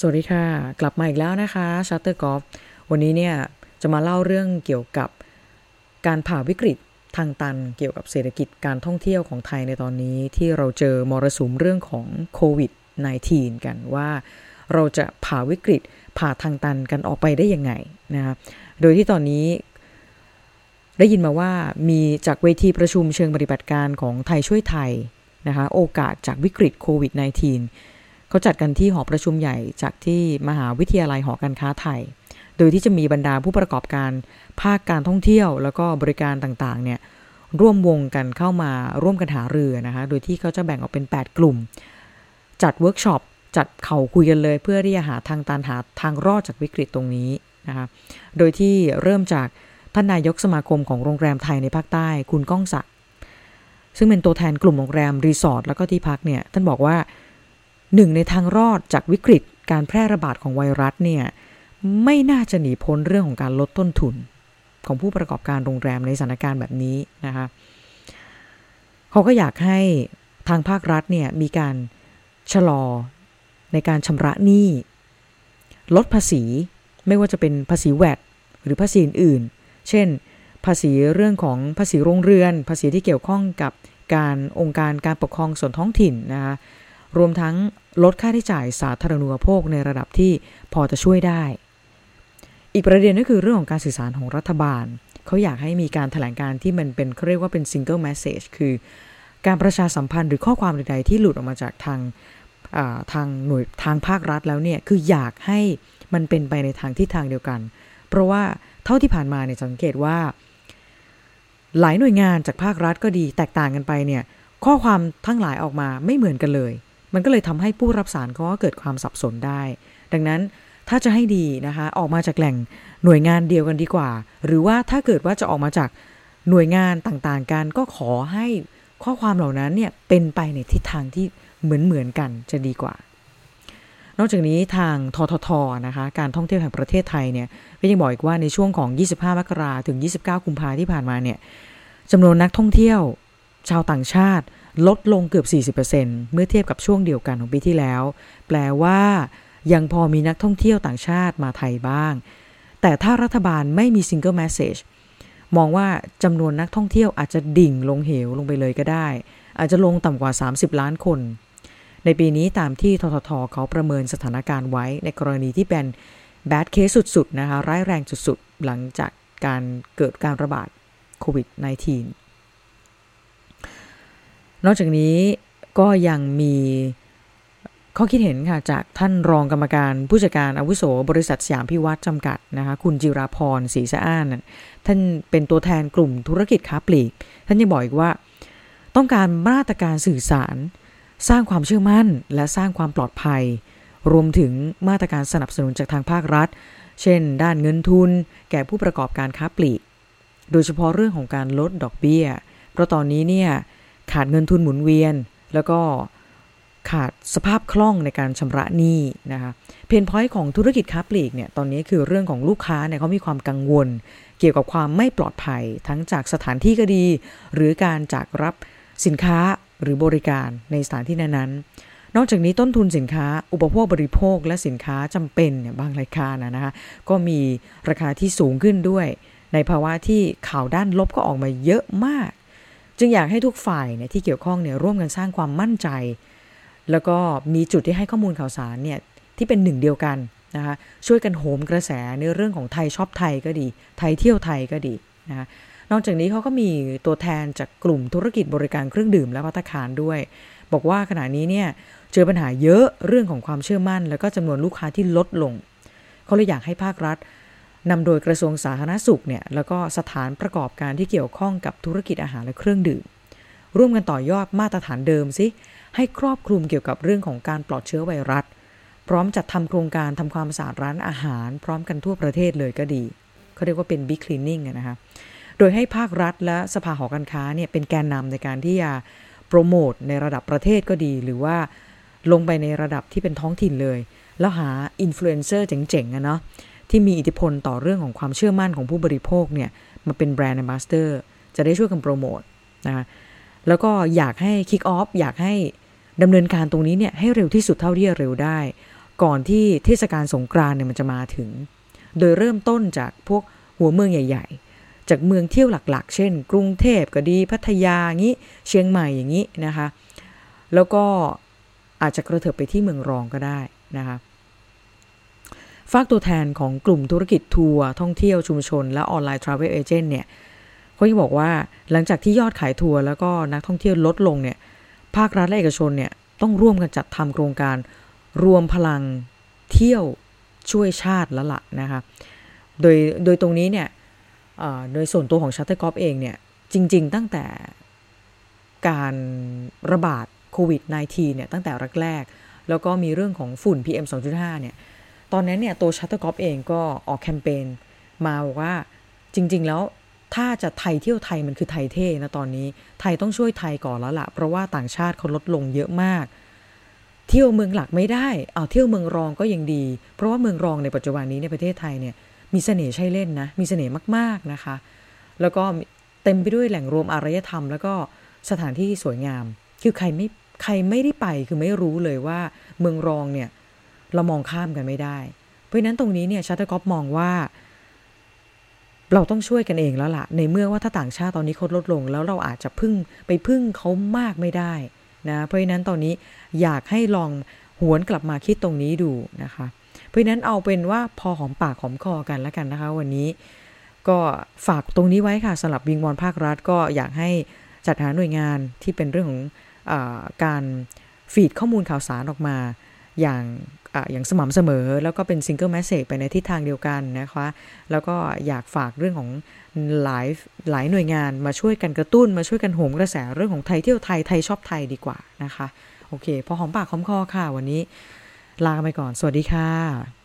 สวัสดีค่ะ กลับมาอีกแล้วนะคะชัตเตอร์กอล์ฟวันนี้เนี่ยจะมาเล่าเรื่องเกี่ยวกับการผ่าวิกฤตทางตันเกี่ยวกับเศรษฐกิจการท่องเที่ยวของไทยในตอนนี้ที่เราเจอมรสุมเรื่องของโควิด -19 กันว่าเราจะผ่าวิกฤตผ่าทางตันกันออกไปได้ยังไงนะคะโดยที่ตอนนี้ได้ยินมาว่ามีจากเวทีประชุมเชิงปฏิบัติการของไทยช่วยไทยนะคะโอกาสจากวิกฤตโควิด -19 เขาจัดกันที่หอประชุมใหญ่จากที่มหาวิทยาลัยหอการค้าไทย โดยที่จะมีบรรดาผู้ประกอบการภาคการท่องเที่ยวแล้วก็บริการต่างๆเนี่ยร่วมวงกันเข้ามาร่วมกันหารือนะคะโดยที่เขาจะแบ่งออกเป็น 8 กลุ่ม จัดเวิร์กช็อปจับเข่าคุยกันเลย เพื่อที่จะหาทางตันหาทางรอดจากวิกฤตตรงนี้นะคะโดยที่เริ่มจากท่านนายกสมาคมของโรงแรมไทยในภาคใต้ คุณก้องศักดิ์ซึ่งเป็นตัวแทนกลุ่มโรงแรมรีสอร์ทแล้วก็ที่พักเนี่ยท่านบอกว่า หนึ่งในทางรอดจากวิกฤตการแพร่ระบาดของไวรัสเนี่ยไม่น่าจะหนีพ้นเรื่องของการลดต้นทุน ของผู้ประกอบการโรงแรมในสถานการณ์แบบนี้นะคะเขาก็อยากให้ทางภาครัฐเนี่ยมีการชะลอในการชำระหนี้ลดภาษีไม่ว่าจะเป็นภาษีแวดหรือภาษีอื่น เช่น ภาษีเรื่องของภาษีโรงเรือน ภาษีที่เกี่ยวข้องกับการองค์การการปกครองส่วนท้องถิ่นนะคะ รวมทั้งลดค่าใช้จ่ายสาธารณูปโภคในระดับที่พอจะช่วยได้ อีกประเด็นก็คือเรื่องของการสื่อสารของรัฐบาล เขาอยากให้มีการถแถลงการที่มันเป็นเขาเรียกว่าเป็น single message คือ การประชาสัมพันธ์หรือข้อความใดๆที่หลุดออกมาจากทางทางหน่วยทางภาครัฐแล้วเนี่ยคืออยากให้มันเป็นไปในทางที่ทางเดียวกัน เพราะว่าเท่าที่ผ่านมาเนี่ยสังเกตว่า หลายหน่วยงานจากภาครัฐก็ดีแตกต่างกันไปเนี่ยข้อความทั้งหลายออกมาไม่เหมือนกันเลย มันก็เลยทำให้ผู้รับสารเขาก็เกิดความสับสนได้ ดังนั้นถ้าจะให้ดีนะคะ ออกมาจากแหล่งหน่วยงานเดียวกันดีกว่า หรือว่าถ้าเกิดว่าจะออกมาจากหน่วยงานต่างๆกันก็ขอให้ข้อความเหล่านั้นเนี่ยเป็นไปในทิศทางที่เหมือนเหมือนกันจะดีกว่า นอกจากนี้ทางทททนะคะ การท่องเที่ยวแห่งประเทศไทยเนี่ยก็ยังบอกอีกว่าในช่วงของ 25 มกราถึง 29 กุมภาที่ผ่านมาเนี่ยจำนวนนักท่องเที่ยว ชาวต่างชาติลดลงเกือบ 40%เมื่อเทียบกับช่วงเดียวกันของปีที่แล้ว แปลว่ายังพอมีนักท่องเที่ยวต่างชาติมาไทยบ้าง แต่ถ้ารัฐบาลไม่มี single message มองว่าจำนวนนักท่องเที่ยวอาจจะดิ่งลงเหวลงไปเลยก็ได้ อาจจะลงต่ำกว่า 30 ล้านคน ในปีนี้ตามที่ทททเขาประเมินสถานการณ์ไว้ในกรณีที่เป็นแบดเคสสุดๆนะคะร้ายแรงสุดๆ หลังจากการเกิดการระบาดโควิด -19 นอกจากนี้ก็ยังมีข้อคิดเห็นค่ะจากท่านรองกรรมการผู้จัดการอาวุโสบริษัทสยามพิวัตรจำกัดนะคะคุณจิราพรศรีสะอ้าน ท่านเป็นตัวแทนกลุ่มธุรกิจค้าปลีก ท่านยังบอกอีกว่า ต้องการมาตรการสื่อสาร สร้างความเชื่อมั่น และสร้างความปลอดภัย รวมถึงมาตรการสนับสนุนจากทางภาครัฐ เช่น ด้านเงินทุน แก่ผู้ประกอบการค้าปลีก โดยเฉพาะเรื่องของการลดดอกเบี้ย เพราะตอนนี้เนี่ย ขาดเงินทุนหมุนเวียน แล้วก็ขาดสภาพคล่องในการชำระหนี้นะคะเพนพอยต์ของธุรกิจค้าปลีกเนี่ยตอนนี้คือเรื่องของลูกค้าเนี่ยเขามีความกังวล เกี่ยวกับความไม่ปลอดภัยทั้งจากสถานที่ก็ดี หรือการจากรับสินค้าหรือบริการในสถานที่นั้นๆ นอกจากนี้ต้นทุนสินค้า อุปโภคบริโภคและสินค้าจำเป็นเนี่ยบางรายการนะนะคะก็มีราคาที่สูงขึ้นด้วย ในภาวะที่ข่าวด้านลบก็ออกมาเยอะมาก จึงอยากให้ทุกฝ่ายเนี่ยที่เกี่ยวข้องเนี่ยร่วมกันสร้างความมั่นใจ แล้วก็มีจุดที่ให้ข้อมูลข่าวสารเนี่ยที่เป็นหนึ่งเดียวกันนะคะช่วยกันโหมกระแสในเรื่องของไทยชอบไทยก็ดี ไทยเที่ยวไทยก็ดีนะคะนอกจากนี้เขาก็มีตัวแทนจากกลุ่มธุรกิจบริการเครื่องดื่มและพัตคารด้วย บอกว่าขณะนี้เนี่ยเจอปัญหาเยอะเรื่องของความเชื่อมั่น แล้วก็จำนวนลูกค้าที่ลดลง เขาเลยอยากให้ภาครัฐ นำโดยกระทรวงสาธารณสุขเนี่ยแล้วก็สถานประกอบการที่เกี่ยวข้องกับธุรกิจอาหารและเครื่องดื่ม ร่วมกันต่อยอดมาตรฐานเดิมสิให้ครอบคลุมเกี่ยวกับเรื่องของการปลอดเชื้อไวรัส พร้อมจัดทำโครงการทำความสะอาดร้านอาหาร พร้อมกันทั่วประเทศเลยก็ดีเขาเรียกว่าเป็น big cleaning นะคะโดยให้ภาครัฐและสภาหอการค้าเนี่ยเป็นแกนนำในการที่จะโปรโมทในระดับประเทศก็ดี หรือว่าลงไปในระดับที่เป็นท้องถิ่นเลย แล้วหาอินฟลูเอนเซอร์เจ๋งๆอะเนาะ ที่มีอิทธิพลต่อเรื่องของความเชื่อมั่นของผู้บริโภคเนี่ยมาเป็น brand ambassadorจะได้ช่วยกันโปรโมทนะแล้วก็อยากให้ kick off อยากให้ดำเนินการตรงนี้เนี่ยให้เร็วที่สุดเท่าที่จะเร็วได้ ก่อนที่เทศกาลสงกรานต์เนี่ยมันจะมาถึง โดยเริ่มต้นจากพวกหัวเมืองใหญ่ ๆ จากเมืองเที่ยวหลักๆ เช่น กรุงเทพก็ดีพัทยาอย่างนี้เชียงใหม่อย่างนี้นะคะ แล้วก็อาจจะกระเถิบไปที่เมืองรองก็ได้นะคะ ฟากตัวแทนของกลุ่มธุรกิจทัวร์ท่องเที่ยวชุมชน และ online travel agent เนี่ยเขายังบอกว่าหลังจากที่ยอดขายทัวร์แล้วก็นักท่องเที่ยวลดลงเนี่ยภาครัฐและเอกชนเนี่ยต้องร่วมกันจัดทำโครงการรวมพลังเที่ยวช่วยชาติแล้วล่ะนะคะโดยโดยตรงนี้เนี่ยโดยส่วนตัวของชัตเตอร์กอฟเองเนี่ยจริง ๆ ตั้งแต่การระบาดโควิด -19 เนี่ยตั้งแต่แรกๆแล้วก็มีเรื่องของฝุ่น PM 2.5เนี่ย ตอนนั้นเนี่ยตัวชัตเตอร์กอฟเองก็ออกแคมเปญมาบอกว่าจริง ๆ แล้วถ้าจะไทยเที่ยวไทยมันคือไทยเท่นะตอนนี้ไทยต้องช่วยไทยก่อนแล้วละ่ะเพราะว่าต่างชาติเขาลดลงเยอะมาก เที่ยวเมืองหลักไม่ได้เอาเที่ยวเมืองรองก็ยังดี เพราะว่าเมืองรองในปัจจุบันนี้ในประเทศไทยเนี่ยมีเสน่ห์ใช่เล่นนะมีเสน่ห์มากๆนะคะ แล้วก็เต็มไปด้วยแหล่งรวมอารยธรรม แล้วก็สถานที่สวยงาม คือใครไม่ใครไม่ได้ไปคือไม่รู้เลยว่าเมืองรองเนี่ย เรามองข้ามกันไม่ได้ เพราะนั้นตรงนี้เนี่ยชัตเตอร์กอฟมองว่า เราต้องช่วยกันเองแล้วล่ะ ในเมื่อว่าถ้าต่างชาติตอนนี้เขาลดลง แล้วเราอาจจะพึ่งไปพึ่งเขามากไม่ได้นะเพราะฉะนั้นตอนนี้อยากให้ลองหวนกลับมาคิดตรงนี้ดูนะคะ เพราะฉะนั้นเอาเป็นว่าพอหอมปากหอมคอกันแล้วกันนะคะ วันนี้ก็ฝากตรงนี้ไว้ค่ะสำหรับวิงวอนภาครัฐก็อยากให้จัดหาหน่วยงานที่เป็นเรื่องของการ feed ข้อมูลข่าวสารออกมาอย่าง อย่างสม่ำเสมอ แล้วก็เป็น single message ไปในทิศทางเดียวกันนะคะ แล้วก็อยากฝากเรื่องของหลายหลายหน่วยงานมาช่วยกันกระตุ้นมาช่วยกันโหมกระแสเรื่องของไทยเที่ยวไทยไทยชอบไทยดีกว่านะคะ โอเค พอหอมปากหอมคอค่ะวันนี้ ลาไปก่อน สวัสดีค่ะ